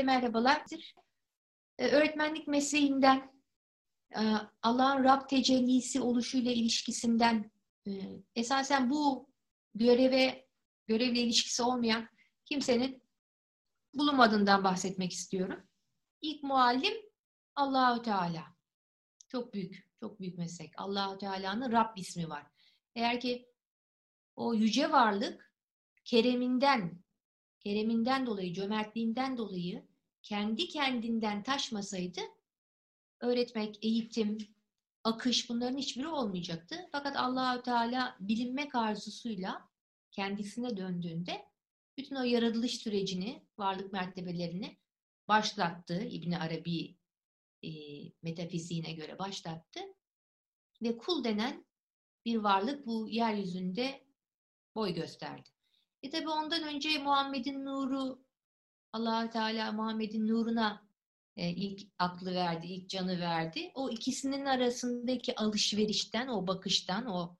Herkese merhabalar. Ee, öğretmenlik mesleğinden, e, Allah'ın Rab tecellisi oluşuyla ilişkisinden, e, esasen bu göreve, görevle ilişkisi olmayan kimsenin bulunmadığından bahsetmek istiyorum. İlk muallim Allahü Teala. Çok büyük, çok büyük meslek. Allahü Teala'nın Rab ismi var. Eğer ki o yüce varlık kereminden, kereminden dolayı, cömertliğinden dolayı kendi kendinden taşmasaydı öğretmek, eğitim, akış bunların hiçbiri olmayacaktı. Fakat Allahü Teala bilinmek arzusuyla kendisine döndüğünde bütün o yaratılış sürecini, varlık mertebelerini başlattı. İbni Arabi e, metafiziğine göre başlattı. Ve kul denen bir varlık bu yeryüzünde boy gösterdi. E tabi ondan önce Muhammed'in nuru, allah Teala Muhammed'in nuruna e, ilk aklı verdi, ilk canı verdi. O ikisinin arasındaki alışverişten, o bakıştan, o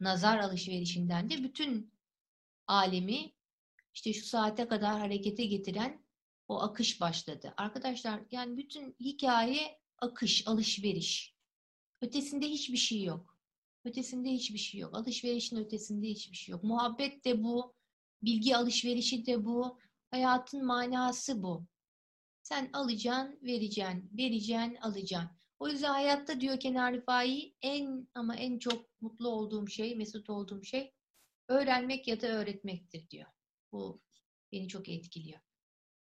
nazar alışverişinden de bütün alemi işte şu saate kadar harekete getiren o akış başladı. Arkadaşlar yani bütün hikaye akış, alışveriş. Ötesinde hiçbir şey yok. Ötesinde hiçbir şey yok. Alışverişin ötesinde hiçbir şey yok. Muhabbet de bu, bilgi alışverişi de bu, hayatın manası bu. Sen alacaksın, vereceksin, vereceksin, alacaksın. O yüzden hayatta diyor Kenar Rifai en ama en çok mutlu olduğum şey, mesut olduğum şey öğrenmek ya da öğretmektir diyor. Bu beni çok etkiliyor.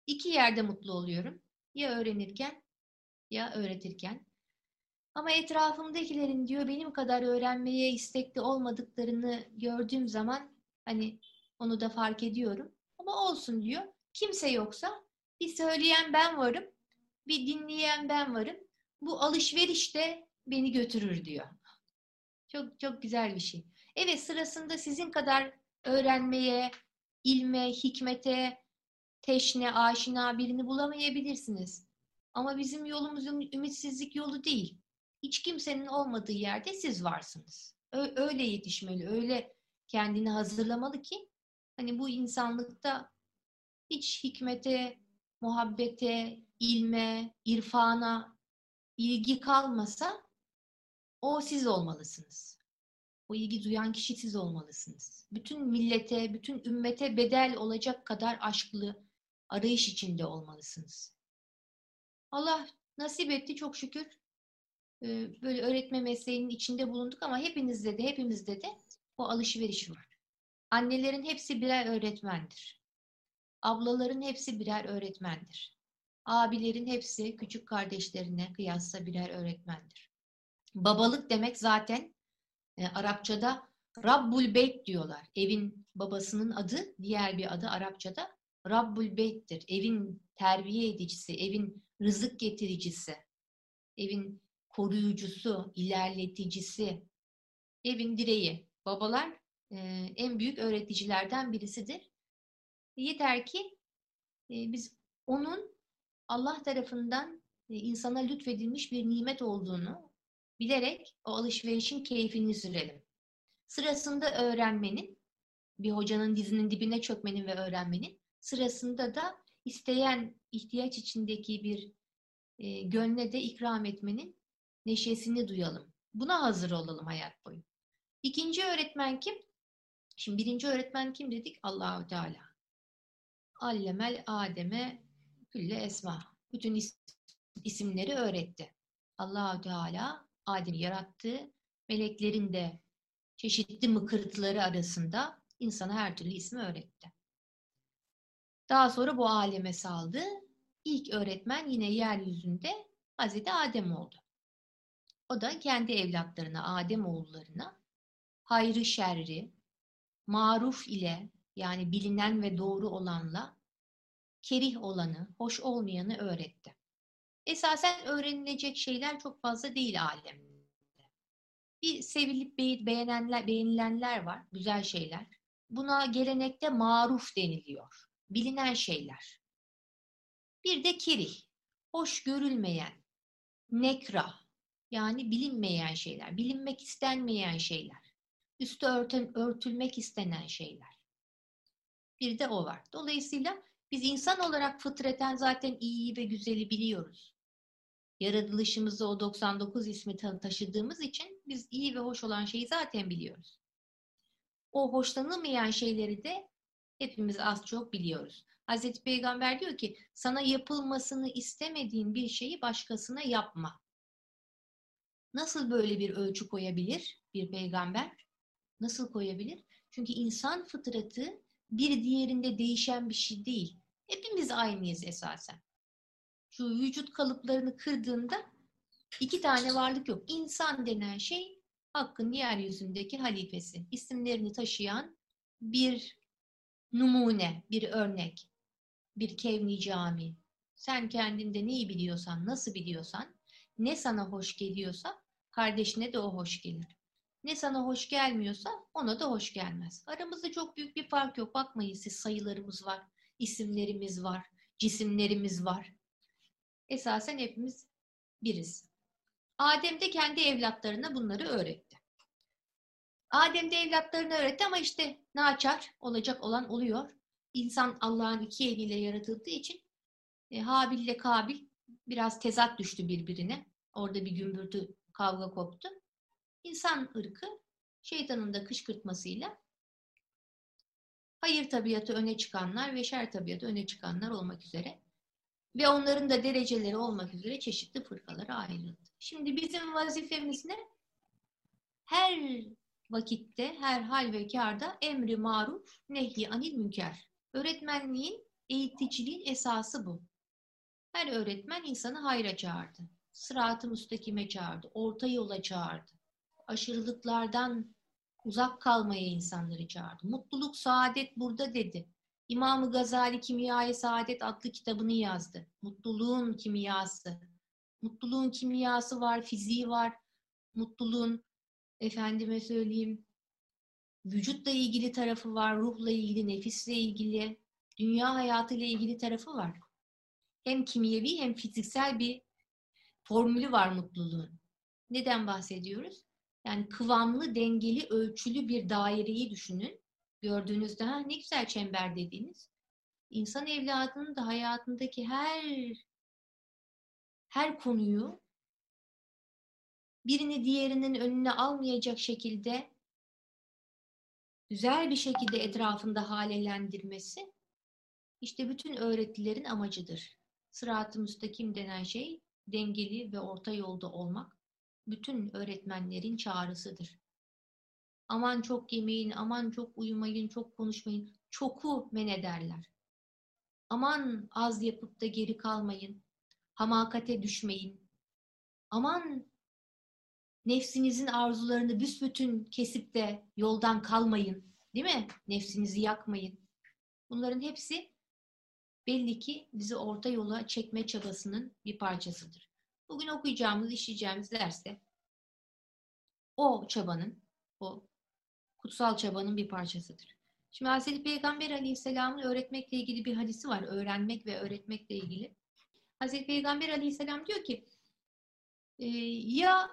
İki yerde mutlu oluyorum. Ya öğrenirken ya öğretirken. Ama etrafımdakilerin diyor benim kadar öğrenmeye istekli olmadıklarını gördüğüm zaman hani onu da fark ediyorum. Ama olsun diyor. Kimse yoksa bir söyleyen ben varım, bir dinleyen ben varım. Bu alışveriş de beni götürür diyor. Çok çok güzel bir şey. Evet sırasında sizin kadar öğrenmeye, ilme, hikmete, teşne, aşina birini bulamayabilirsiniz. Ama bizim yolumuz ümitsizlik yolu değil. Hiç kimsenin olmadığı yerde siz varsınız. Öyle yetişmeli, öyle kendini hazırlamalı ki hani bu insanlıkta hiç hikmete, muhabbete, ilme, irfana ilgi kalmasa o siz olmalısınız. O ilgi duyan kişi siz olmalısınız. Bütün millete, bütün ümmete bedel olacak kadar aşklı, arayış içinde olmalısınız. Allah nasip etti çok şükür. Ee, böyle öğretme mesleğinin içinde bulunduk ama hepinizde de hepimizde de o alışveriş var. Annelerin hepsi birer öğretmendir. Ablaların hepsi birer öğretmendir. Abilerin hepsi küçük kardeşlerine kıyasla birer öğretmendir. Babalık demek zaten e, Arapçada Rabbul Beyt diyorlar. Evin babasının adı, diğer bir adı Arapçada Rabbul Beyt'tir. Evin terbiye edicisi, evin rızık getiricisi, evin koruyucusu, ilerleticisi, evin direği. Babalar e, en büyük öğreticilerden birisidir. Yeter ki e, biz onun Allah tarafından e, insana lütfedilmiş bir nimet olduğunu bilerek o alışverişin keyfini sürelim. Sırasında öğrenmenin, bir hocanın dizinin dibine çökmenin ve öğrenmenin, sırasında da isteyen ihtiyaç içindeki bir e, gönle de ikram etmenin neşesini duyalım. Buna hazır olalım hayat boyu. İkinci öğretmen kim? Şimdi birinci öğretmen kim dedik? Allahu Teala. Allemel Adem'e külle esma. Bütün is isimleri öğretti. Allahu Teala Adem'i yarattı. Meleklerin de çeşitli mıkırtıları arasında insana her türlü ismi öğretti. Daha sonra bu aleme saldı. İlk öğretmen yine yeryüzünde Hazreti Adem oldu. O da kendi evlatlarına, Adem oğullarına hayrı şerri, maruf ile yani bilinen ve doğru olanla kerih olanı, hoş olmayanı öğretti. Esasen öğrenilecek şeyler çok fazla değil alemde. Bir sevilip beğenenler, beğenilenler var, güzel şeyler. Buna gelenekte maruf deniliyor. Bilinen şeyler. Bir de kerih, hoş görülmeyen, nekra yani bilinmeyen şeyler, bilinmek istenmeyen şeyler, üstü örtün, örtülmek istenen şeyler. Bir de o var. Dolayısıyla Biz insan olarak fıtraten zaten iyiyi ve güzeli biliyoruz. Yaratılışımızda o 99 ismi taşıdığımız için biz iyi ve hoş olan şeyi zaten biliyoruz. O hoşlanılmayan şeyleri de hepimiz az çok biliyoruz. Hazreti Peygamber diyor ki sana yapılmasını istemediğin bir şeyi başkasına yapma. Nasıl böyle bir ölçü koyabilir bir peygamber? Nasıl koyabilir? Çünkü insan fıtratı bir diğerinde değişen bir şey değil. Hepimiz aynıyız esasen. Şu vücut kalıplarını kırdığında iki tane varlık yok. İnsan denen şey Hakk'ın yeryüzündeki halifesi. İsimlerini taşıyan bir numune, bir örnek, bir kevni cami. Sen kendinde neyi biliyorsan, nasıl biliyorsan, ne sana hoş geliyorsa kardeşine de o hoş gelir. Ne sana hoş gelmiyorsa ona da hoş gelmez. Aramızda çok büyük bir fark yok. Bakmayın siz sayılarımız var, isimlerimiz var, cisimlerimiz var. Esasen hepimiz biriz. Adem de kendi evlatlarına bunları öğretti. Adem de evlatlarına öğretti ama işte naçar olacak olan oluyor. İnsan Allah'ın iki eliyle yaratıldığı için e, Habil ile Kabil biraz tezat düştü birbirine. Orada bir gümbürtü kavga koptu. İnsan ırkı şeytanın da kışkırtmasıyla hayır tabiatı öne çıkanlar ve şer tabiatı öne çıkanlar olmak üzere ve onların da dereceleri olmak üzere çeşitli fırkalara ayrıldı. Şimdi bizim vazifemiz ne? Her vakitte, her hal ve kârda emri maruf, nehy anil münker. Öğretmenliğin, eğiticiliğin esası bu. Her öğretmen insanı hayra çağırdı. Sırat-ı müstakime çağırdı. Orta yola çağırdı. Aşırılıklardan uzak kalmaya insanları çağırdı. Mutluluk, saadet burada dedi. İmam-ı Gazali Kimya-i Saadet adlı kitabını yazdı. Mutluluğun kimyası. Mutluluğun kimyası var, fiziği var. Mutluluğun efendime söyleyeyim vücutla ilgili tarafı var, ruhla ilgili, nefisle ilgili, dünya hayatıyla ilgili tarafı var. Hem kimyevi hem fiziksel bir formülü var mutluluğun. Neden bahsediyoruz? Yani kıvamlı, dengeli, ölçülü bir daireyi düşünün. Gördüğünüzde ha ne güzel çember dediğiniz. İnsan evladının da hayatındaki her her konuyu birini diğerinin önüne almayacak şekilde güzel bir şekilde etrafında halelendirmesi işte bütün öğretilerin amacıdır. Sırat-ı müstakim denen şey dengeli ve orta yolda olmak bütün öğretmenlerin çağrısıdır. Aman çok yemeyin, aman çok uyumayın, çok konuşmayın. Çoku men ederler. Aman az yapıp da geri kalmayın. Hamakate düşmeyin. Aman nefsinizin arzularını büsbütün kesip de yoldan kalmayın. Değil mi? Nefsinizi yakmayın. Bunların hepsi belli ki bizi orta yola çekme çabasının bir parçasıdır. Bugün okuyacağımız, işleyeceğimiz derste o çabanın, o kutsal çabanın bir parçasıdır. Şimdi Hazreti Peygamber Aleyhisselam'ın öğretmekle ilgili bir hadisi var. Öğrenmek ve öğretmekle ilgili. Hazreti Peygamber Aleyhisselam diyor ki e, ya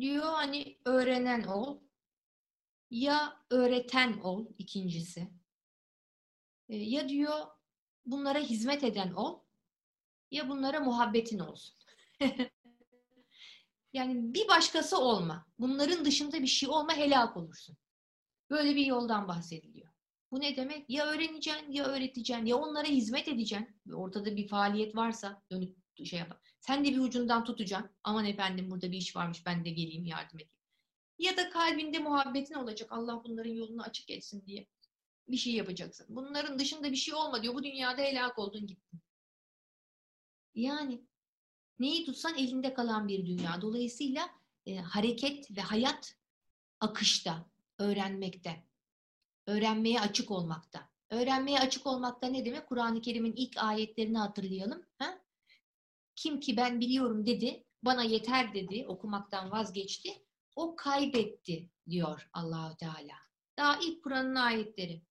diyor hani öğrenen ol ya öğreten ol ikincisi. E, ya diyor bunlara hizmet eden ol ya bunlara muhabbetin olsun. yani bir başkası olma. Bunların dışında bir şey olma helak olursun. Böyle bir yoldan bahsediliyor. Bu ne demek? Ya öğreneceksin ya öğreteceksin ya onlara hizmet edeceksin. Ortada bir faaliyet varsa dönüp şey yap. Sen de bir ucundan tutacaksın. Aman efendim burada bir iş varmış ben de geleyim yardım edeyim. Ya da kalbinde muhabbetin olacak. Allah bunların yolunu açık etsin diye bir şey yapacaksın. Bunların dışında bir şey olma diyor. Bu dünyada helak oldun gittin. Yani neyi tutsan elinde kalan bir dünya. Dolayısıyla e, hareket ve hayat akışta, öğrenmekte. Öğrenmeye açık olmakta. Öğrenmeye açık olmakta ne demek? Kur'an-ı Kerim'in ilk ayetlerini hatırlayalım. Ha? Kim ki ben biliyorum dedi, bana yeter dedi, okumaktan vazgeçti. O kaybetti diyor Allahu Teala. Daha ilk Kur'an'ın ayetleri.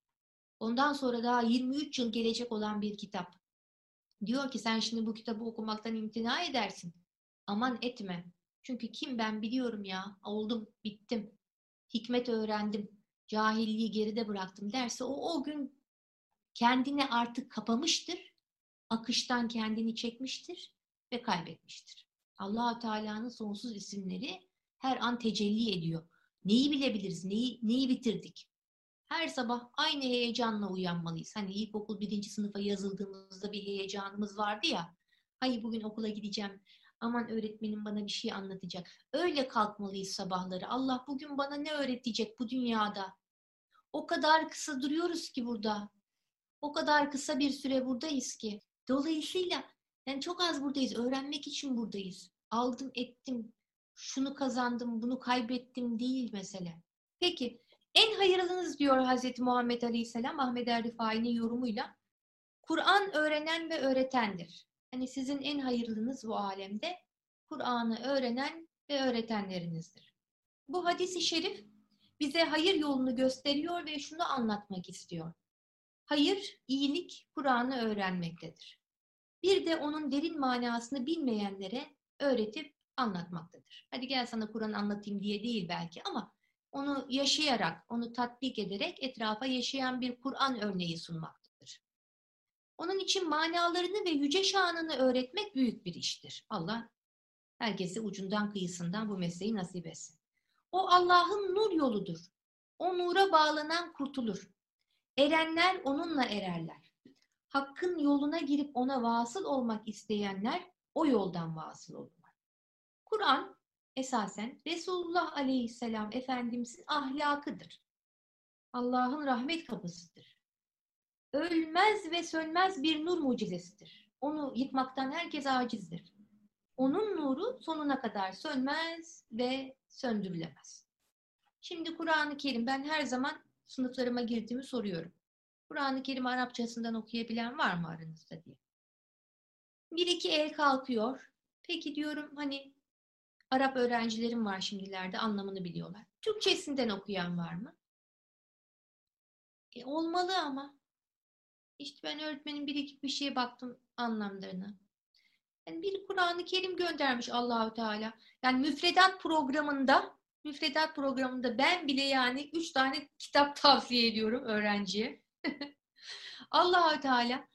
Ondan sonra daha 23 yıl gelecek olan bir kitap. Diyor ki sen şimdi bu kitabı okumaktan imtina edersin. Aman etme. Çünkü kim ben biliyorum ya. Oldum, bittim. Hikmet öğrendim. Cahilliği geride bıraktım derse o o gün kendini artık kapamıştır, akıştan kendini çekmiştir ve kaybetmiştir. allah Teala'nın sonsuz isimleri her an tecelli ediyor. Neyi bilebiliriz, neyi, neyi bitirdik? Her sabah aynı heyecanla uyanmalıyız. Hani ilkokul birinci sınıfa yazıldığımızda bir heyecanımız vardı ya. Hayır bugün okula gideceğim. Aman öğretmenim bana bir şey anlatacak. Öyle kalkmalıyız sabahları. Allah bugün bana ne öğretecek bu dünyada? O kadar kısa duruyoruz ki burada. O kadar kısa bir süre buradayız ki. Dolayısıyla yani çok az buradayız. Öğrenmek için buradayız. Aldım ettim. Şunu kazandım, bunu kaybettim değil mesele. Peki en hayırlınız diyor Hazreti Muhammed Aleyhisselam Ahmet Er Rifai'nin yorumuyla. Kur'an öğrenen ve öğretendir. Hani sizin en hayırlınız bu alemde Kur'an'ı öğrenen ve öğretenlerinizdir. Bu hadisi şerif bize hayır yolunu gösteriyor ve şunu anlatmak istiyor. Hayır, iyilik Kur'an'ı öğrenmektedir. Bir de onun derin manasını bilmeyenlere öğretip anlatmaktadır. Hadi gel sana Kur'an anlatayım diye değil belki ama onu yaşayarak, onu tatbik ederek etrafa yaşayan bir Kur'an örneği sunmaktadır. Onun için manalarını ve yüce şanını öğretmek büyük bir iştir. Allah herkese ucundan kıyısından bu mesleği nasip etsin. O Allah'ın nur yoludur. O nura bağlanan kurtulur. Erenler onunla ererler. Hakkın yoluna girip ona vasıl olmak isteyenler o yoldan vasıl olurlar. Kur'an esasen Resulullah Aleyhisselam Efendimizin ahlakıdır. Allah'ın rahmet kapısıdır. Ölmez ve sönmez bir nur mucizesidir. Onu yıkmaktan herkes acizdir. Onun nuru sonuna kadar sönmez ve söndürülemez. Şimdi Kur'an-ı Kerim ben her zaman sınıflarıma girdiğimi soruyorum. Kur'an-ı Kerim Arapçasından okuyabilen var mı aranızda diye. Bir iki el kalkıyor. Peki diyorum hani Arap öğrencilerim var şimdilerde anlamını biliyorlar. Türkçesinden okuyan var mı? E, olmalı ama. İşte ben öğretmenin bir iki bir şeye baktım anlamlarına. Yani bir Kur'an-ı Kerim göndermiş Allahu Teala. Yani müfredat programında müfredat programında ben bile yani üç tane kitap tavsiye ediyorum öğrenciye. Allahu Teala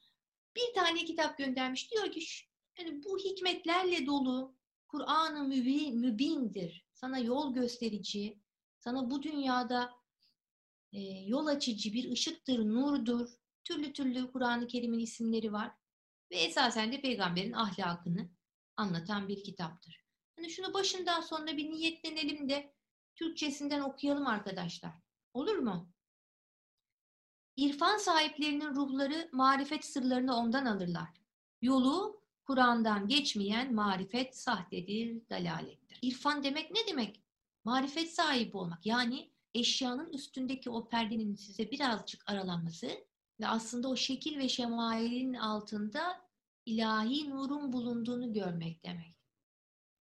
bir tane kitap göndermiş. Diyor ki yani bu hikmetlerle dolu Kur'an-ı mübindir. Sana yol gösterici, sana bu dünyada e, yol açıcı bir ışıktır, nurdur. Türlü türlü Kur'an-ı Kerim'in isimleri var. Ve esasen de peygamberin ahlakını anlatan bir kitaptır. Hani şunu başından sonuna bir niyetlenelim de Türkçesinden okuyalım arkadaşlar. Olur mu? İrfan sahiplerinin ruhları marifet sırlarını ondan alırlar. Yolu Kur'an'dan geçmeyen marifet sahtedir, dalalettir. İrfan demek ne demek? Marifet sahibi olmak. Yani eşyanın üstündeki o perdenin size birazcık aralanması ve aslında o şekil ve şemailin altında ilahi nurun bulunduğunu görmek demek.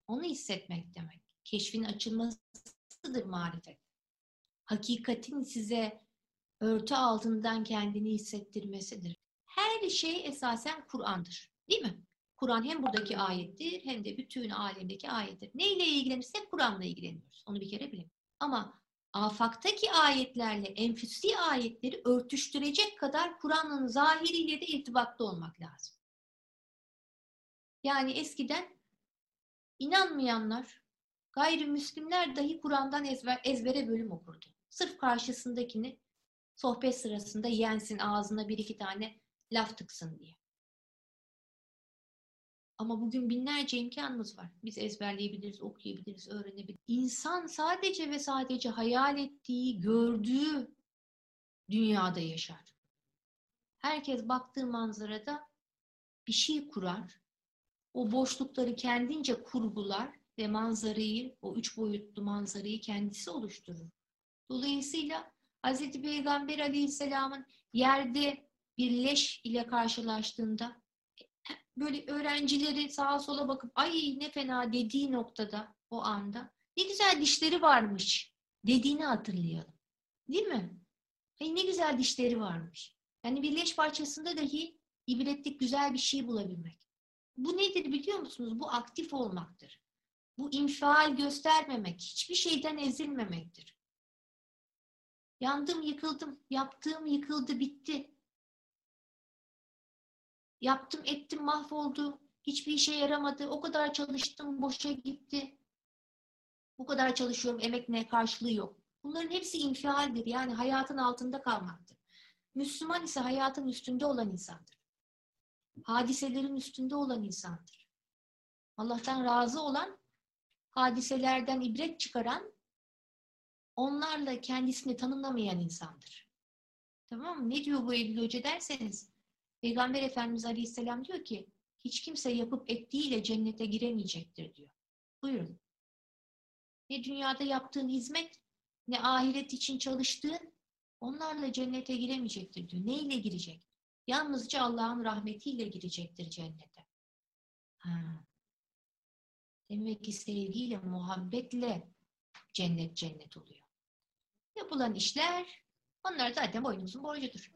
Onu hissetmek demek. Keşfin açılmasıdır marifet. Hakikatin size örtü altından kendini hissettirmesidir. Her şey esasen Kur'an'dır. Değil mi? Kur'an hem buradaki ayettir hem de bütün alemdeki ayettir. Neyle ilgilenirsek Kur'an'la ilgileniyoruz. Onu bir kere bilin. Ama afaktaki ayetlerle enfüsi ayetleri örtüştürecek kadar Kur'an'ın zahiriyle de irtibatlı olmak lazım. Yani eskiden inanmayanlar, gayrimüslimler dahi Kur'an'dan ezber, ezbere bölüm okurdu. Sırf karşısındakini sohbet sırasında yensin ağzına bir iki tane laf tıksın diye. Ama bugün binlerce imkanımız var. Biz ezberleyebiliriz, okuyabiliriz, öğrenebiliriz. İnsan sadece ve sadece hayal ettiği, gördüğü dünyada yaşar. Herkes baktığı manzarada bir şey kurar. O boşlukları kendince kurgular ve manzarayı, o üç boyutlu manzarayı kendisi oluşturur. Dolayısıyla Hz. Peygamber Aleyhisselam'ın yerde bir leş ile karşılaştığında böyle öğrencileri sağa sola bakıp ay ne fena dediği noktada o anda ne güzel dişleri varmış dediğini hatırlayalım. Değil mi? Ay ne güzel dişleri varmış. Yani bir leş parçasında dahi ibretlik güzel bir şey bulabilmek. Bu nedir biliyor musunuz? Bu aktif olmaktır. Bu infial göstermemek, hiçbir şeyden ezilmemektir. Yandım, yıkıldım, yaptığım yıkıldı, bitti. Yaptım ettim mahvoldu. Hiçbir işe yaramadı. O kadar çalıştım boşa gitti. Bu kadar çalışıyorum emek ne karşılığı yok. Bunların hepsi infialdir. Yani hayatın altında kalmaktır. Müslüman ise hayatın üstünde olan insandır. Hadiselerin üstünde olan insandır. Allah'tan razı olan, hadiselerden ibret çıkaran, onlarla kendisini tanımlamayan insandır. Tamam mı? Ne diyor bu Eylül Hoca derseniz, Peygamber Efendimiz Aleyhisselam diyor ki, hiç kimse yapıp ettiğiyle cennete giremeyecektir diyor. Buyurun. Ne dünyada yaptığın hizmet, ne ahiret için çalıştığın, onlarla cennete giremeyecektir diyor. Neyle girecek? Yalnızca Allah'ın rahmetiyle girecektir cennete. Ha. Demek ki sevgiyle, muhabbetle cennet cennet oluyor. Yapılan işler, onlar zaten boynumuzun borcudur.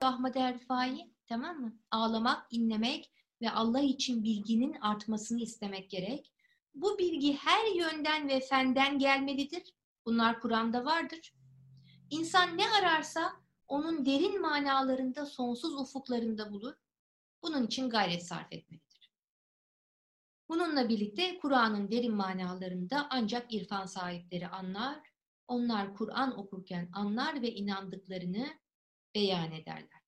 Ahmet Erfai, tamam mı? Ağlamak, inlemek ve Allah için bilginin artmasını istemek gerek. Bu bilgi her yönden ve fenden gelmelidir. Bunlar Kur'an'da vardır. İnsan ne ararsa onun derin manalarında, sonsuz ufuklarında bulur. Bunun için gayret sarf etmelidir. Bununla birlikte Kur'an'ın derin manalarında ancak irfan sahipleri anlar. Onlar Kur'an okurken anlar ve inandıklarını beyan ederler.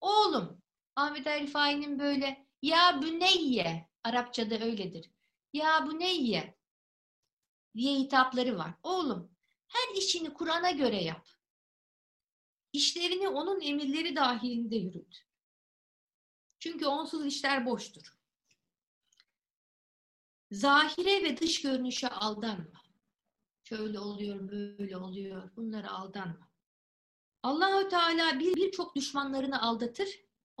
Oğlum, Ahmet Erifai'nin böyle ya büneyye, Arapçada öyledir. Ya büneyye diye hitapları var. Oğlum, her işini Kur'an'a göre yap. İşlerini onun emirleri dahilinde yürüt. Çünkü onsuz işler boştur. Zahire ve dış görünüşe aldanma. Şöyle oluyor, böyle oluyor. Bunlara aldanma. Allahü Teala bir birçok düşmanlarını aldatır.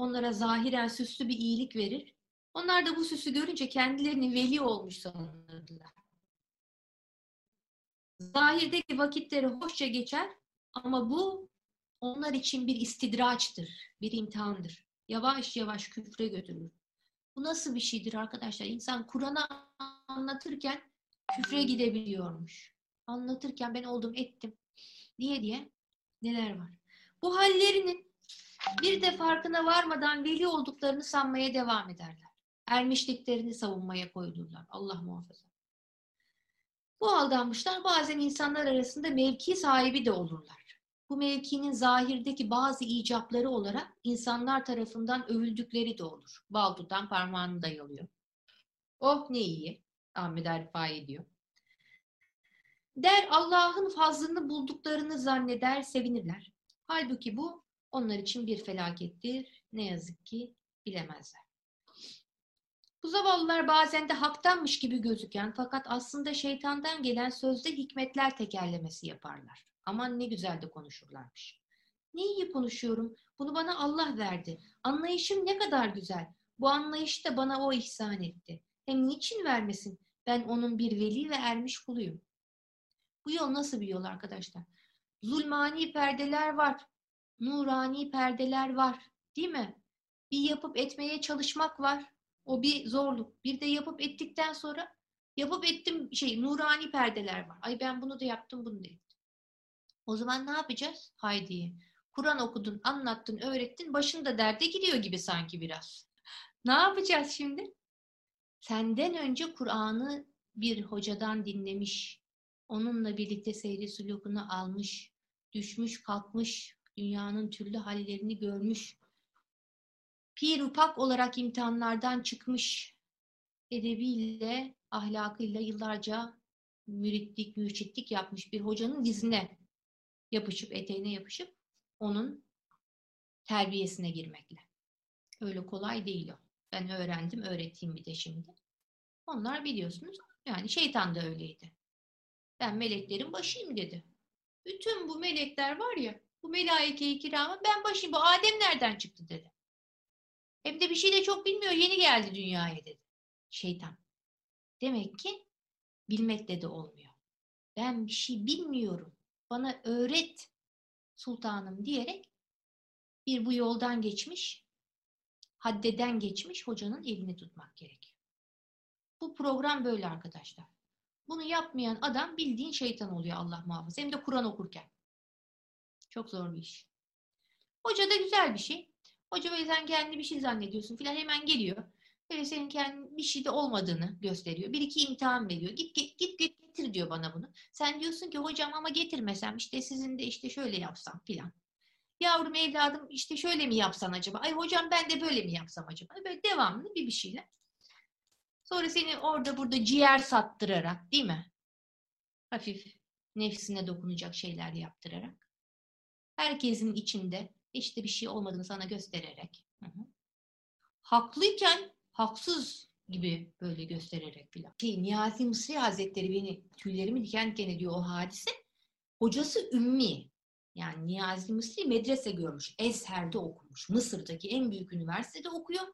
Onlara zahiren süslü bir iyilik verir. Onlar da bu süsü görünce kendilerini veli olmuş sanırlar. Zahirdeki vakitleri hoşça geçer ama bu onlar için bir istidraçtır, bir imtihandır. Yavaş yavaş küfre götürür. Bu nasıl bir şeydir arkadaşlar? İnsan Kur'an'ı anlatırken küfre gidebiliyormuş. Anlatırken ben oldum ettim diye diye neler var. Bu hallerinin bir de farkına varmadan veli olduklarını sanmaya devam ederler. Ermişliklerini savunmaya koyulurlar. Allah muhafaza. Bu aldanmışlar bazen insanlar arasında mevki sahibi de olurlar bu mevkinin zahirdeki bazı icapları olarak insanlar tarafından övüldükleri de olur. Bal parmağını dayalıyor. Oh ne iyi. Ahmet Erfai diyor. Der Allah'ın fazlını bulduklarını zanneder, sevinirler. Halbuki bu onlar için bir felakettir. Ne yazık ki bilemezler. Bu zavallılar bazen de haktanmış gibi gözüken fakat aslında şeytandan gelen sözde hikmetler tekerlemesi yaparlar. Aman ne güzel de konuşurlarmış. Ne iyi konuşuyorum. Bunu bana Allah verdi. Anlayışım ne kadar güzel. Bu anlayışı da bana o ihsan etti. Hem niçin vermesin? Ben onun bir veli ve ermiş kuluyum. Bu yol nasıl bir yol arkadaşlar? Zulmani perdeler var. Nurani perdeler var. Değil mi? Bir yapıp etmeye çalışmak var. O bir zorluk. Bir de yapıp ettikten sonra yapıp ettim şey nurani perdeler var. Ay ben bunu da yaptım bunu da ettim. O zaman ne yapacağız? Haydi. Kur'an okudun, anlattın, öğrettin, başında derde gidiyor gibi sanki biraz. Ne yapacağız şimdi? Senden önce Kur'an'ı bir hocadan dinlemiş, onunla birlikte seyri sulukunu almış, düşmüş, kalkmış, dünyanın türlü hallerini görmüş, pir upak olarak imtihanlardan çıkmış, edebiyle, ahlakıyla yıllarca müritlik, mürşitlik yapmış bir hocanın dizine yapışıp eteğine yapışıp onun terbiyesine girmekle. Öyle kolay değil o. Ben öğrendim, öğreteyim bir de şimdi. Onlar biliyorsunuz yani şeytan da öyleydi. Ben meleklerin başıyım dedi. Bütün bu melekler var ya, bu melaike-i kirama ben başıyım. Bu Adem nereden çıktı dedi. Hem de bir şey de çok bilmiyor, yeni geldi dünyaya dedi. Şeytan. Demek ki bilmekle de olmuyor. Ben bir şey bilmiyorum bana öğret sultanım diyerek bir bu yoldan geçmiş, haddeden geçmiş hocanın elini tutmak gerekiyor. Bu program böyle arkadaşlar. Bunu yapmayan adam bildiğin şeytan oluyor Allah muhafaza. Hem de Kur'an okurken. Çok zor bir iş. Hoca da güzel bir şey. Hoca böyle sen kendini bir şey zannediyorsun filan hemen geliyor. Böyle senin kendin bir şey de olmadığını gösteriyor. Bir iki imtihan veriyor. Git git git, git getir diyor bana bunu. Sen diyorsun ki hocam ama getirmesem işte sizin de işte şöyle yapsam filan. Yavrum evladım işte şöyle mi yapsan acaba? Ay hocam ben de böyle mi yapsam acaba? Böyle devamlı bir bir şeyler. Sonra seni orada burada ciğer sattırarak değil mi? Hafif nefsine dokunacak şeyler yaptırarak. Herkesin içinde işte bir şey olmadığını sana göstererek. Hı hı. Haklıyken haksız gibi böyle göstererek filan. Şey, Niyazi Mısri Hazretleri beni tüylerimi diken diken ediyor o hadise. Hocası Ümmi. Yani Niyazi Mısri medrese görmüş. Ezher'de okumuş. Mısır'daki en büyük üniversitede okuyor.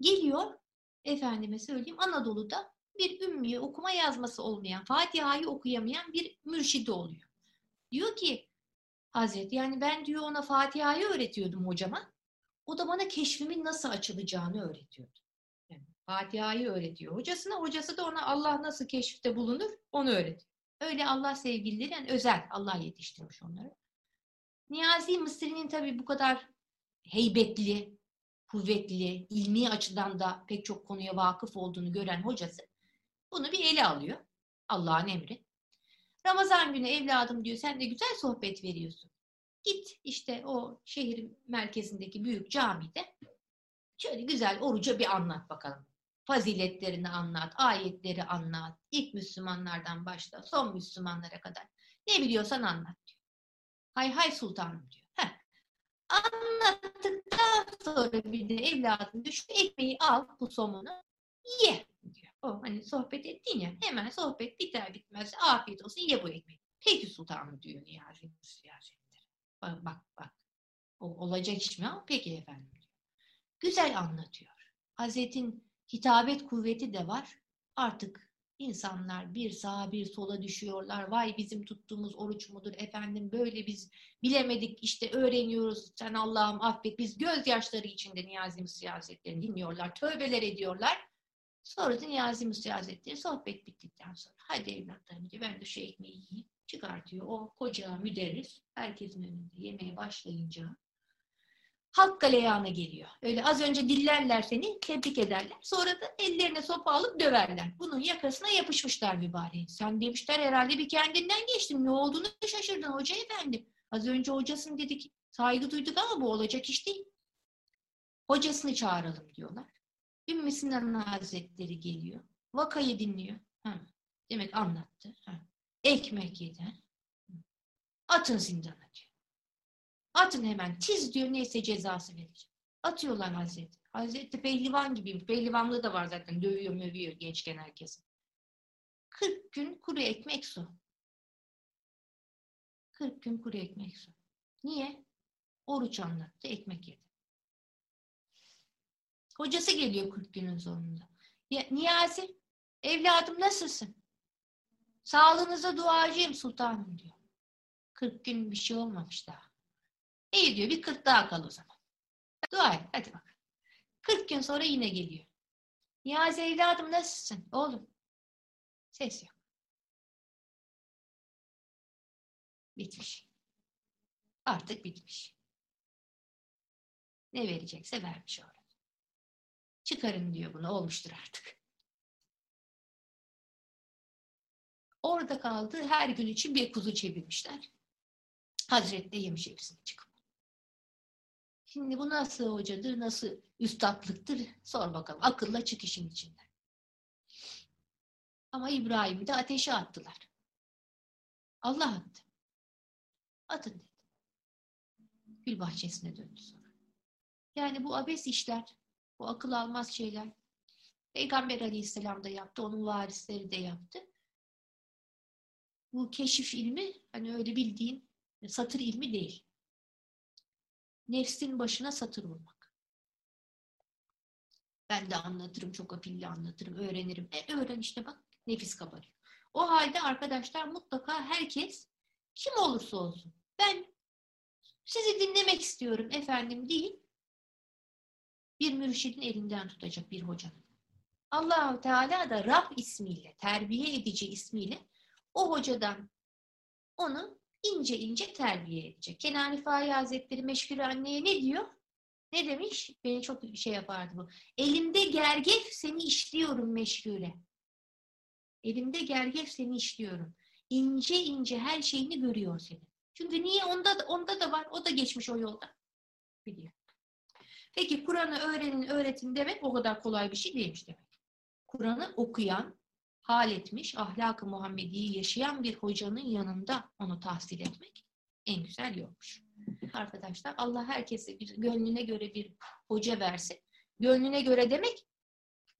Geliyor efendime söyleyeyim Anadolu'da bir ümmiye okuma yazması olmayan, Fatiha'yı okuyamayan bir mürşidi oluyor. Diyor ki Hazreti yani ben diyor ona Fatiha'yı öğretiyordum hocama. O da bana keşfimin nasıl açılacağını öğretiyordu. Yani Fatiha'yı öğretiyor hocasına. Hocası da ona Allah nasıl keşifte bulunur onu öğretiyor. Öyle Allah sevgilileri yani özel. Allah yetiştirmiş onları. Niyazi Mısri'nin tabii bu kadar heybetli, kuvvetli, ilmi açıdan da pek çok konuya vakıf olduğunu gören hocası bunu bir ele alıyor. Allah'ın emri. Ramazan günü evladım diyor sen de güzel sohbet veriyorsun. Git işte o şehir merkezindeki büyük camide şöyle güzel oruca bir anlat bakalım. Faziletlerini anlat, ayetleri anlat. İlk Müslümanlardan başla, son Müslümanlara kadar. Ne biliyorsan anlat diyor. Hay hay sultanım diyor. Heh. Anlattıktan sonra bir de evladım diyor şu ekmeği al bu somunu ye. O hani sohbet ettin ya hemen sohbet biter bitmez afiyet olsun ye bu ekmeği. Peki sultanım diyor Niyazi Hazretleri. Bak bak bak. O, olacak iş mi? Peki efendim diyor. Güzel anlatıyor. Hazretin hitabet kuvveti de var. Artık insanlar bir sağa bir sola düşüyorlar. Vay bizim tuttuğumuz oruç mudur efendim böyle biz bilemedik işte öğreniyoruz. Sen Allah'ım affet. Biz gözyaşları içinde Niyazi Mısri Hazretleri'ni dinliyorlar. Tövbeler ediyorlar. Sonra da Niyazi Mısri Hazretleri sohbet bittikten sonra hadi evlatlarım diye ben de şu ekmeği yiyeyim. Çıkartıyor o koca müderris herkesin önünde yemeye başlayınca halk galeyana geliyor. Öyle az önce dillerler seni, tebrik ederler. Sonra da ellerine sopa alıp döverler. Bunun yakasına yapışmışlar mübareğin. Sen demişler herhalde bir kendinden geçtin. Ne olduğunu şaşırdın hoca efendi. Az önce hocasın dedik, saygı duyduk ama bu olacak iş değil. Hocasını çağıralım diyorlar. Ümmü Sinan Hazretleri geliyor. Vakayı dinliyor. Ha. Demek anlattı. Ha. Ekmek yedi. Atın zindana diyor. Atın hemen. Tiz diyor neyse cezası verecek. Atıyorlar Hazreti. Hazreti pehlivan gibi. Pehlivanlığı da var zaten. Dövüyor mövüyor gençken herkesi. 40 gün kuru ekmek su. 40 gün kuru ekmek su. Niye? Oruç anlattı, ekmek yedi. Hocası geliyor 40 günün sonunda. Ya, Niyazi, evladım nasılsın? Sağlığınıza duacıyım sultanım diyor. 40 gün bir şey olmamış daha. İyi diyor bir 40 daha kal o zaman. Dua et hadi bak. 40 gün sonra yine geliyor. Niyazi evladım nasılsın? Oğlum. Ses yok. Bitmiş. Artık bitmiş. Ne verecekse vermiş orada. Çıkarın diyor bunu olmuştur artık. Orada kaldı. Her gün için bir kuzu çevirmişler. Hazret yemiş hepsini çıkıp. Şimdi bu nasıl hocadır, nasıl üstadlıktır sor bakalım. Akılla çık işin içinden. Ama İbrahim'i de ateşe attılar. Allah attı. Atın dedi. Gül bahçesine döndü sonra. Yani bu abes işler, bu akıl almaz şeyler. Peygamber aleyhisselam da yaptı, onun varisleri de yaptı. Bu keşif ilmi hani öyle bildiğin satır ilmi değil. Nefsin başına satır vurmak. Ben de anlatırım, çok afilli anlatırım, öğrenirim. E öğren işte bak, nefis kabarıyor. O halde arkadaşlar mutlaka herkes kim olursa olsun. Ben sizi dinlemek istiyorum efendim değil. Bir mürşidin elinden tutacak bir hocanın. Allahu Teala da Rab ismiyle, terbiye edici ismiyle o hocadan onu ince ince terbiye edecek. Kenan Rifai Hazretleri Meşgul Anne'ye ne diyor? Ne demiş? Beni çok şey yapardı bu. Elimde gergef seni işliyorum meşgule. Elimde gergef seni işliyorum. İnce ince her şeyini görüyor senin. Çünkü niye? Onda da, onda da var. O da geçmiş o yolda. Biliyor. Peki Kur'an'ı öğrenin, öğretin demek o kadar kolay bir şey değilmiş demek. Kur'an'ı okuyan, hal etmiş, ahlak-ı Muhammedi'yi yaşayan bir hocanın yanında onu tahsil etmek en güzel yolmuş. Arkadaşlar Allah herkese bir gönlüne göre bir hoca versin. Gönlüne göre demek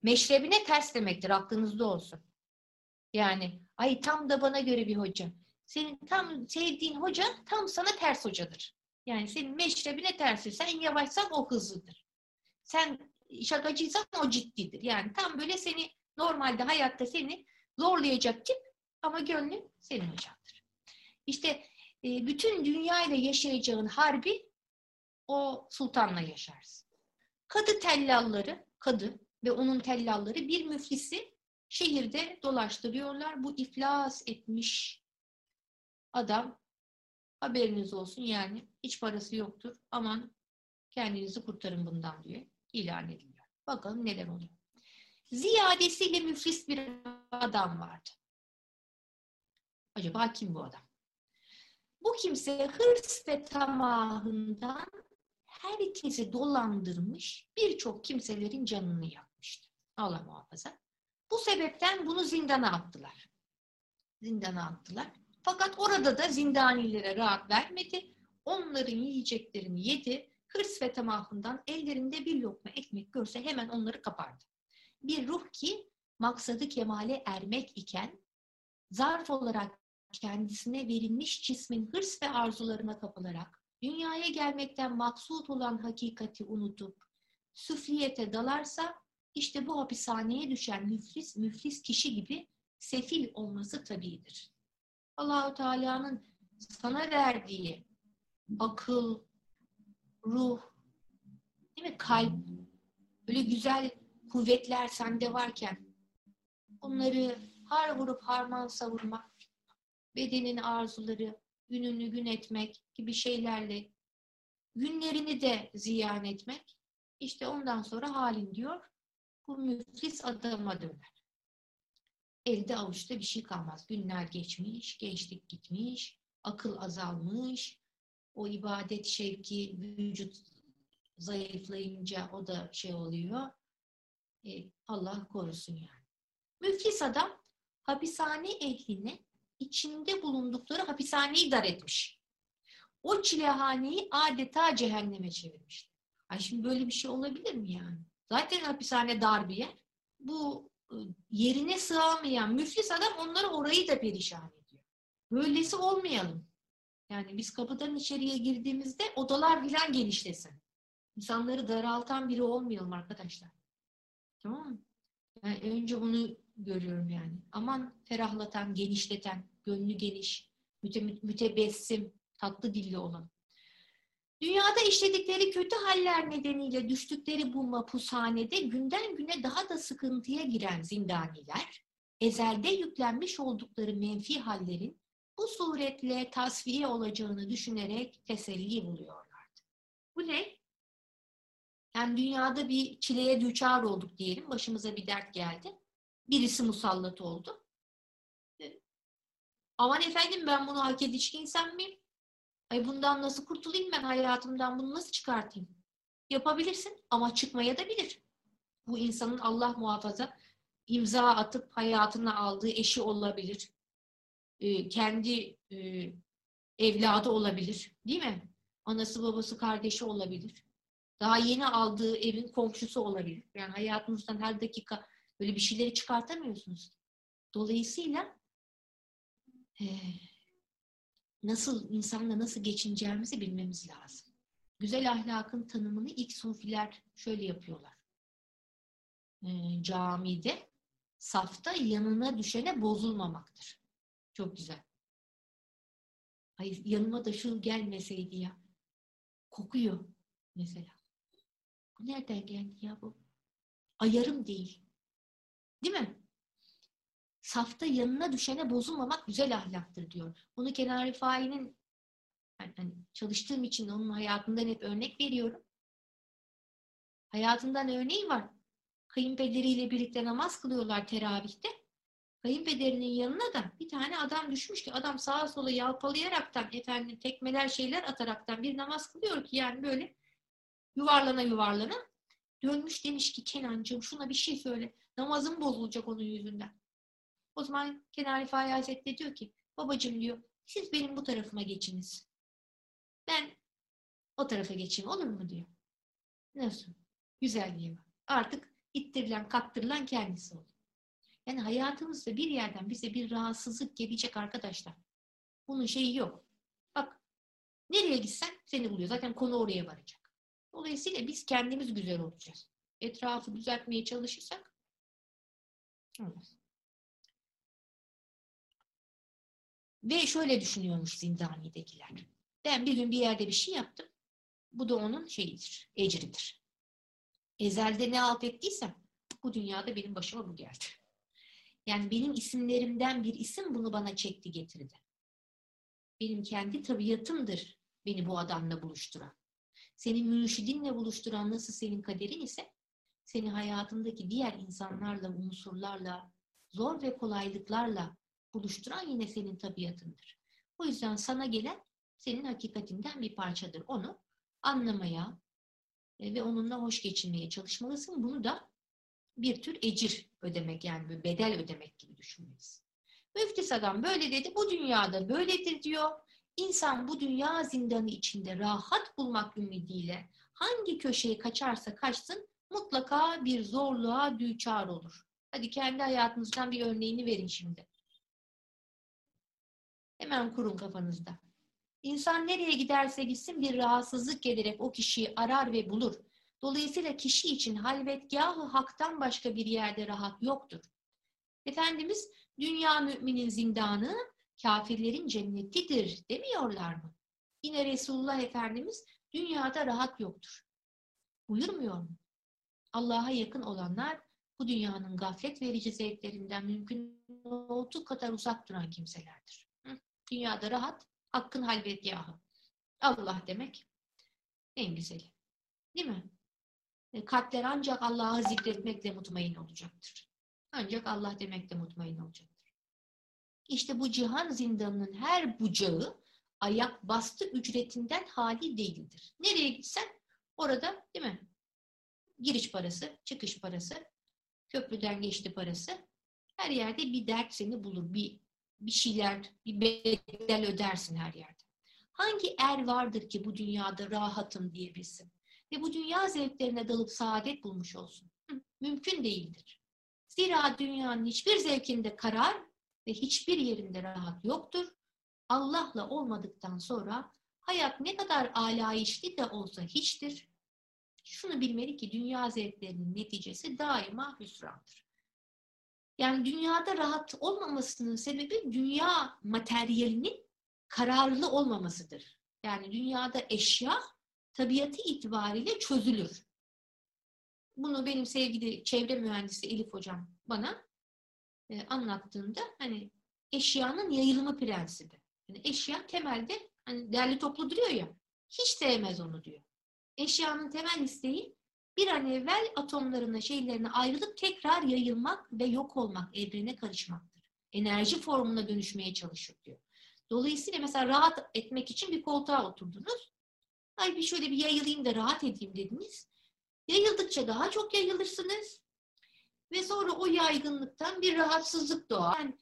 meşrebine ters demektir. Aklınızda olsun. Yani ay tam da bana göre bir hoca. Senin tam sevdiğin hoca tam sana ters hocadır. Yani senin meşrebine tersi. Sen yavaşsan o hızlıdır. Sen şakacıysan o ciddidir. Yani tam böyle seni normalde hayatta seni zorlayacak tip ama gönlün senin hocandır. İşte e, bütün dünyayla yaşayacağın harbi o sultanla yaşarsın. Kadı tellalları, kadı ve onun tellalları bir müflisi şehirde dolaştırıyorlar. Bu iflas etmiş adam haberiniz olsun yani hiç parası yoktur. Aman kendinizi kurtarın bundan diye ilan ediliyor. Bakalım neler oluyor. Ziyadesiyle müflis bir adam vardı. Acaba kim bu adam? Bu kimse hırs ve tamahından herkesi dolandırmış, birçok kimselerin canını yakmıştı. Allah muhafaza. Bu sebepten bunu zindana attılar. Zindana attılar. Fakat orada da zindanilere rahat vermedi. Onların yiyeceklerini yedi. Hırs ve tamahından ellerinde bir lokma ekmek görse hemen onları kapardı. Bir ruh ki maksadı kemale ermek iken zarf olarak kendisine verilmiş cismin hırs ve arzularına kapılarak dünyaya gelmekten maksut olan hakikati unutup süfliyete dalarsa işte bu hapishaneye düşen müflis, müflis kişi gibi sefil olması tabidir. Allahu Teala'nın sana verdiği akıl, ruh, değil mi? Kalp, böyle güzel kuvvetler sende varken bunları har vurup harman savurmak, bedenin arzuları, gününü gün etmek gibi şeylerle günlerini de ziyan etmek, işte ondan sonra halin diyor, bu müflis adama döner. Elde avuçta bir şey kalmaz. Günler geçmiş, gençlik gitmiş, akıl azalmış, o ibadet şevki vücut zayıflayınca o da şey oluyor. E, Allah korusun yani. Müflis adam hapishane ehline içinde bulundukları hapishaneyi dar etmiş. O çilehaneyi adeta cehenneme çevirmişti. Ay şimdi böyle bir şey olabilir mi yani? Zaten hapishane dar bir yer. Bu yerine sığamayan müflis adam onları orayı da perişan ediyor. Böylesi olmayalım. Yani biz kapıdan içeriye girdiğimizde odalar filan genişlesin. İnsanları daraltan biri olmayalım arkadaşlar. Tamam mı? Yani önce bunu görüyorum yani. Aman ferahlatan, genişleten, gönlü geniş, müte, mütebessim, tatlı dilli olan. Dünyada işledikleri kötü haller nedeniyle düştükleri bu mapushanede günden güne daha da sıkıntıya giren zindaniler, ezelde yüklenmiş oldukları menfi hallerin bu suretle tasfiye olacağını düşünerek teselli buluyorlardı. Bu ne? Yani dünyada bir çileye düçar olduk diyelim, başımıza bir dert geldi. Birisi musallat oldu. Aman efendim ben bunu hak edici insan mıyım? Ay bundan nasıl kurtulayım ben hayatımdan bunu nasıl çıkartayım? Yapabilirsin ama çıkmaya da bilir. Bu insanın Allah muhafaza imza atıp hayatına aldığı eşi olabilir. Ee, kendi e, evladı olabilir. Değil mi? Anası babası kardeşi olabilir. Daha yeni aldığı evin komşusu olabilir. Yani hayatınızdan her dakika böyle bir şeyleri çıkartamıyorsunuz. Dolayısıyla e, nasıl insanla nasıl geçineceğimizi bilmemiz lazım. Güzel ahlakın tanımını ilk sufiler şöyle yapıyorlar. E, camide safta yanına düşene bozulmamaktır. Çok güzel. Hayır, yanıma da şu gelmeseydi ya. Kokuyor mesela. Bu nereden geldi ya bu? Ayarım değil. Değil mi? Safta yanına düşene bozulmamak güzel ahlaktır diyor. Bunu Kenan Rifai'nin yani çalıştığım için onun hayatından hep örnek veriyorum. Hayatından örneği var. Kayınpederiyle birlikte namaz kılıyorlar teravihte. Kayınpederinin yanına da bir tane adam düşmüş ki adam sağa sola yalpalayaraktan efendim tekmeler şeyler ataraktan bir namaz kılıyor ki yani böyle yuvarlana yuvarlana dönmüş demiş ki Kenancığım şuna bir şey söyle. Namazım bozulacak onun yüzünden. O zaman Kenan Rifai Hazretleri diyor ki babacığım diyor siz benim bu tarafıma geçiniz. Ben o tarafa geçeyim olur mu diyor. Nasıl? Güzel diyor. Artık ittirilen kaktırılan kendisi oldu. Yani hayatımızda bir yerden bize bir rahatsızlık gelecek arkadaşlar. Bunun şeyi yok. Bak nereye gitsen seni buluyor. Zaten konu oraya varacak. Dolayısıyla biz kendimiz güzel olacağız. Etrafı düzeltmeye çalışırsak olmaz. Ve şöyle düşünüyormuş zindanidekiler. Ben bir gün bir yerde bir şey yaptım. Bu da onun şeyidir, ecridir. Ezelde ne alt ettiysem bu dünyada benim başıma bu geldi. Yani benim isimlerimden bir isim bunu bana çekti getirdi. Benim kendi tabiatımdır beni bu adamla buluşturan. Seni mürşidinle buluşturan nasıl senin kaderin ise seni hayatındaki diğer insanlarla, unsurlarla, zor ve kolaylıklarla buluşturan yine senin tabiatındır. O yüzden sana gelen senin hakikatinden bir parçadır. Onu anlamaya e, ve onunla hoş geçinmeye çalışmalısın. Bunu da bir tür ecir ödemek yani bir bedel ödemek gibi düşünmelisin. Müftis adam böyle dedi. Bu dünyada böyledir diyor. İnsan bu dünya zindanı içinde rahat bulmak ümidiyle hangi köşeye kaçarsa kaçsın mutlaka bir zorluğa düçar olur. Hadi kendi hayatınızdan bir örneğini verin şimdi. Hemen kurun kafanızda. İnsan nereye giderse gitsin bir rahatsızlık gelerek o kişiyi arar ve bulur. Dolayısıyla kişi için halvetgahı haktan başka bir yerde rahat yoktur. Efendimiz dünya müminin zindanı kafirlerin cennetidir demiyorlar mı? Yine Resulullah Efendimiz dünyada rahat yoktur. Buyurmuyor mu? Allah'a yakın olanlar bu dünyanın gaflet verici zevklerinden mümkün olduğu kadar uzak duran kimselerdir. Dünyada rahat, hakkın halvetgahı. Allah demek en güzeli. Değil mi? E, kalpler ancak Allah'ı zikretmekle mutmain olacaktır. Ancak Allah demekle mutmain olacaktır. İşte bu cihan zindanının her bucağı ayak bastı ücretinden hali değildir. Nereye gitsen orada değil mi? Giriş parası, çıkış parası, köprüden geçti parası. Her yerde bir dert seni bulur. Bir, bir şeyler, bir bedel ödersin her yerde. Hangi er vardır ki bu dünyada rahatım diyebilsin? Ve bu dünya zevklerine dalıp saadet bulmuş olsun. Hı, mümkün değildir. Zira dünyanın hiçbir zevkinde karar ve hiçbir yerinde rahat yoktur. Allah'la olmadıktan sonra hayat ne kadar alayişli de olsa hiçtir. Şunu bilmeli ki dünya zevklerinin neticesi daima hüsrandır. Yani dünyada rahat olmamasının sebebi dünya materyalinin kararlı olmamasıdır. Yani dünyada eşya tabiatı itibariyle çözülür. Bunu benim sevgili çevre mühendisi Elif hocam bana e, anlattığında hani eşyanın yayılımı prensibi. Yani eşya temelde hani değerli toplu duruyor ya hiç sevmez onu diyor. Eşyanın temel isteği bir an evvel atomlarına şeylerine ayrılıp tekrar yayılmak ve yok olmak, evrene karışmaktır. Enerji formuna dönüşmeye çalışır diyor. Dolayısıyla mesela rahat etmek için bir koltuğa oturdunuz. Ay bir şöyle bir yayılayım da rahat edeyim dediniz. Yayıldıkça daha çok yayılırsınız. Ve sonra o yaygınlıktan bir rahatsızlık doğar. Yani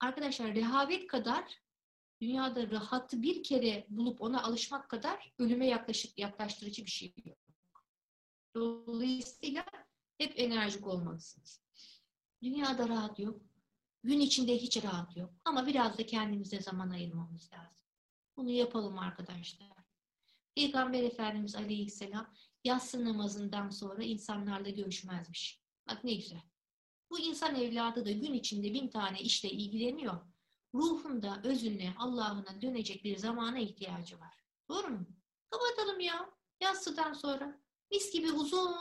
arkadaşlar rehavet kadar dünyada rahatı bir kere bulup ona alışmak kadar ölüme yaklaşık, yaklaştırıcı bir şey yok. Dolayısıyla hep enerjik olmalısınız. Dünyada rahat yok. Gün içinde hiç rahat yok. Ama biraz da kendimize zaman ayırmamız lazım. Bunu yapalım arkadaşlar. Peygamber Efendimiz Aleyhisselam yatsı namazından sonra insanlarla görüşmezmiş. Bak ne güzel. Bu insan evladı da gün içinde bin tane işle ilgileniyor. Ruhunda, özüne, Allah'ına dönecek bir zamana ihtiyacı var. Doğru mu? Kapatalım ya. Yatsıdan sonra. Mis gibi uzun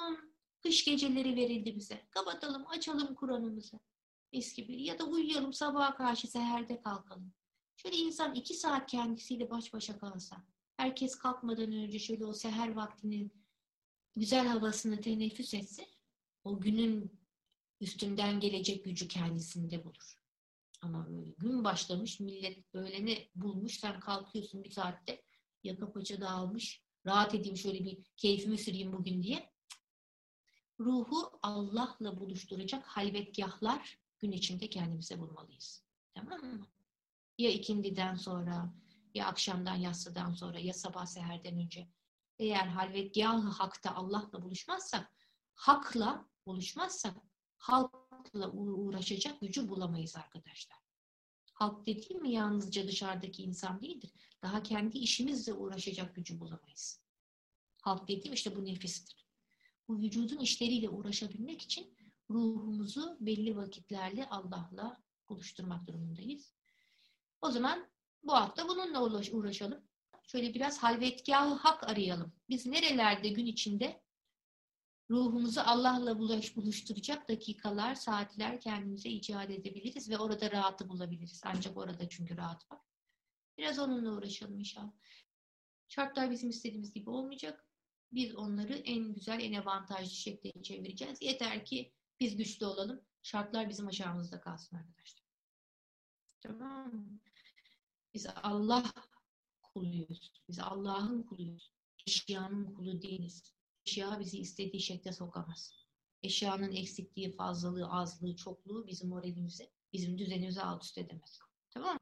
kış geceleri verildi bize. Kapatalım, açalım Kur'an'ımızı. Mis gibi. Ya da uyuyalım sabaha karşı seherde kalkalım. Şöyle insan iki saat kendisiyle baş başa kalsa herkes kalkmadan önce şöyle o seher vaktinin güzel havasını teneffüs etse o günün üstünden gelecek gücü kendisinde bulur. Ama böyle gün başlamış millet öğleni bulmuş sen kalkıyorsun bir saatte yaka paça dağılmış rahat edeyim şöyle bir keyfimi süreyim bugün diye. Ruhu Allah'la buluşturacak halvetgahlar gün içinde kendimize bulmalıyız. Tamam mı? Ya ikindiden sonra, ya akşamdan yatsıdan sonra, ya sabah seherden önce. Eğer halvetgahı hakta Allah'la buluşmazsak, hakla buluşmazsak, halkla uğraşacak gücü bulamayız arkadaşlar. Halk dediğim yalnızca dışarıdaki insan değildir. Daha kendi işimizle uğraşacak gücü bulamayız. Halk dediğim işte bu nefistir. Bu vücudun işleriyle uğraşabilmek için ruhumuzu belli vakitlerle Allah'la buluşturmak durumundayız. O zaman bu hafta bununla uğraşalım. Şöyle biraz halvetgahı hak arayalım. Biz nerelerde gün içinde ruhumuzu Allah'la bulaş, buluşturacak dakikalar, saatler kendimize icat edebiliriz ve orada rahatı bulabiliriz. Ancak orada çünkü rahat var. Biraz onunla uğraşalım inşallah. Şartlar bizim istediğimiz gibi olmayacak. Biz onları en güzel, en avantajlı şekilde çevireceğiz. Yeter ki biz güçlü olalım. Şartlar bizim aşağımızda kalsın arkadaşlar. Tamam mı? Biz Allah kuluyuz. Biz Allah'ın kuluyuz. Eşyanın kulu değiliz. Eşya bizi istediği şekilde sokamaz. Eşyanın eksikliği, fazlalığı, azlığı, çokluğu bizim moralimizi, bizim düzenimizi alt üst edemez. Tamam mı?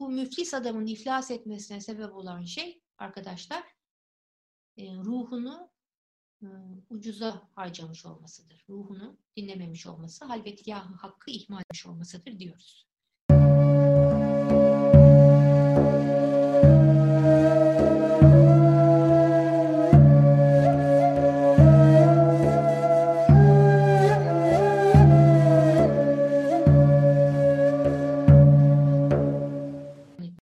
Bu müflis adamın iflas etmesine sebep olan şey arkadaşlar e, ruhunu e, ucuza harcamış olmasıdır. Ruhunu dinlememiş olması, halbuki hakkı ihmal etmiş olmasıdır diyoruz.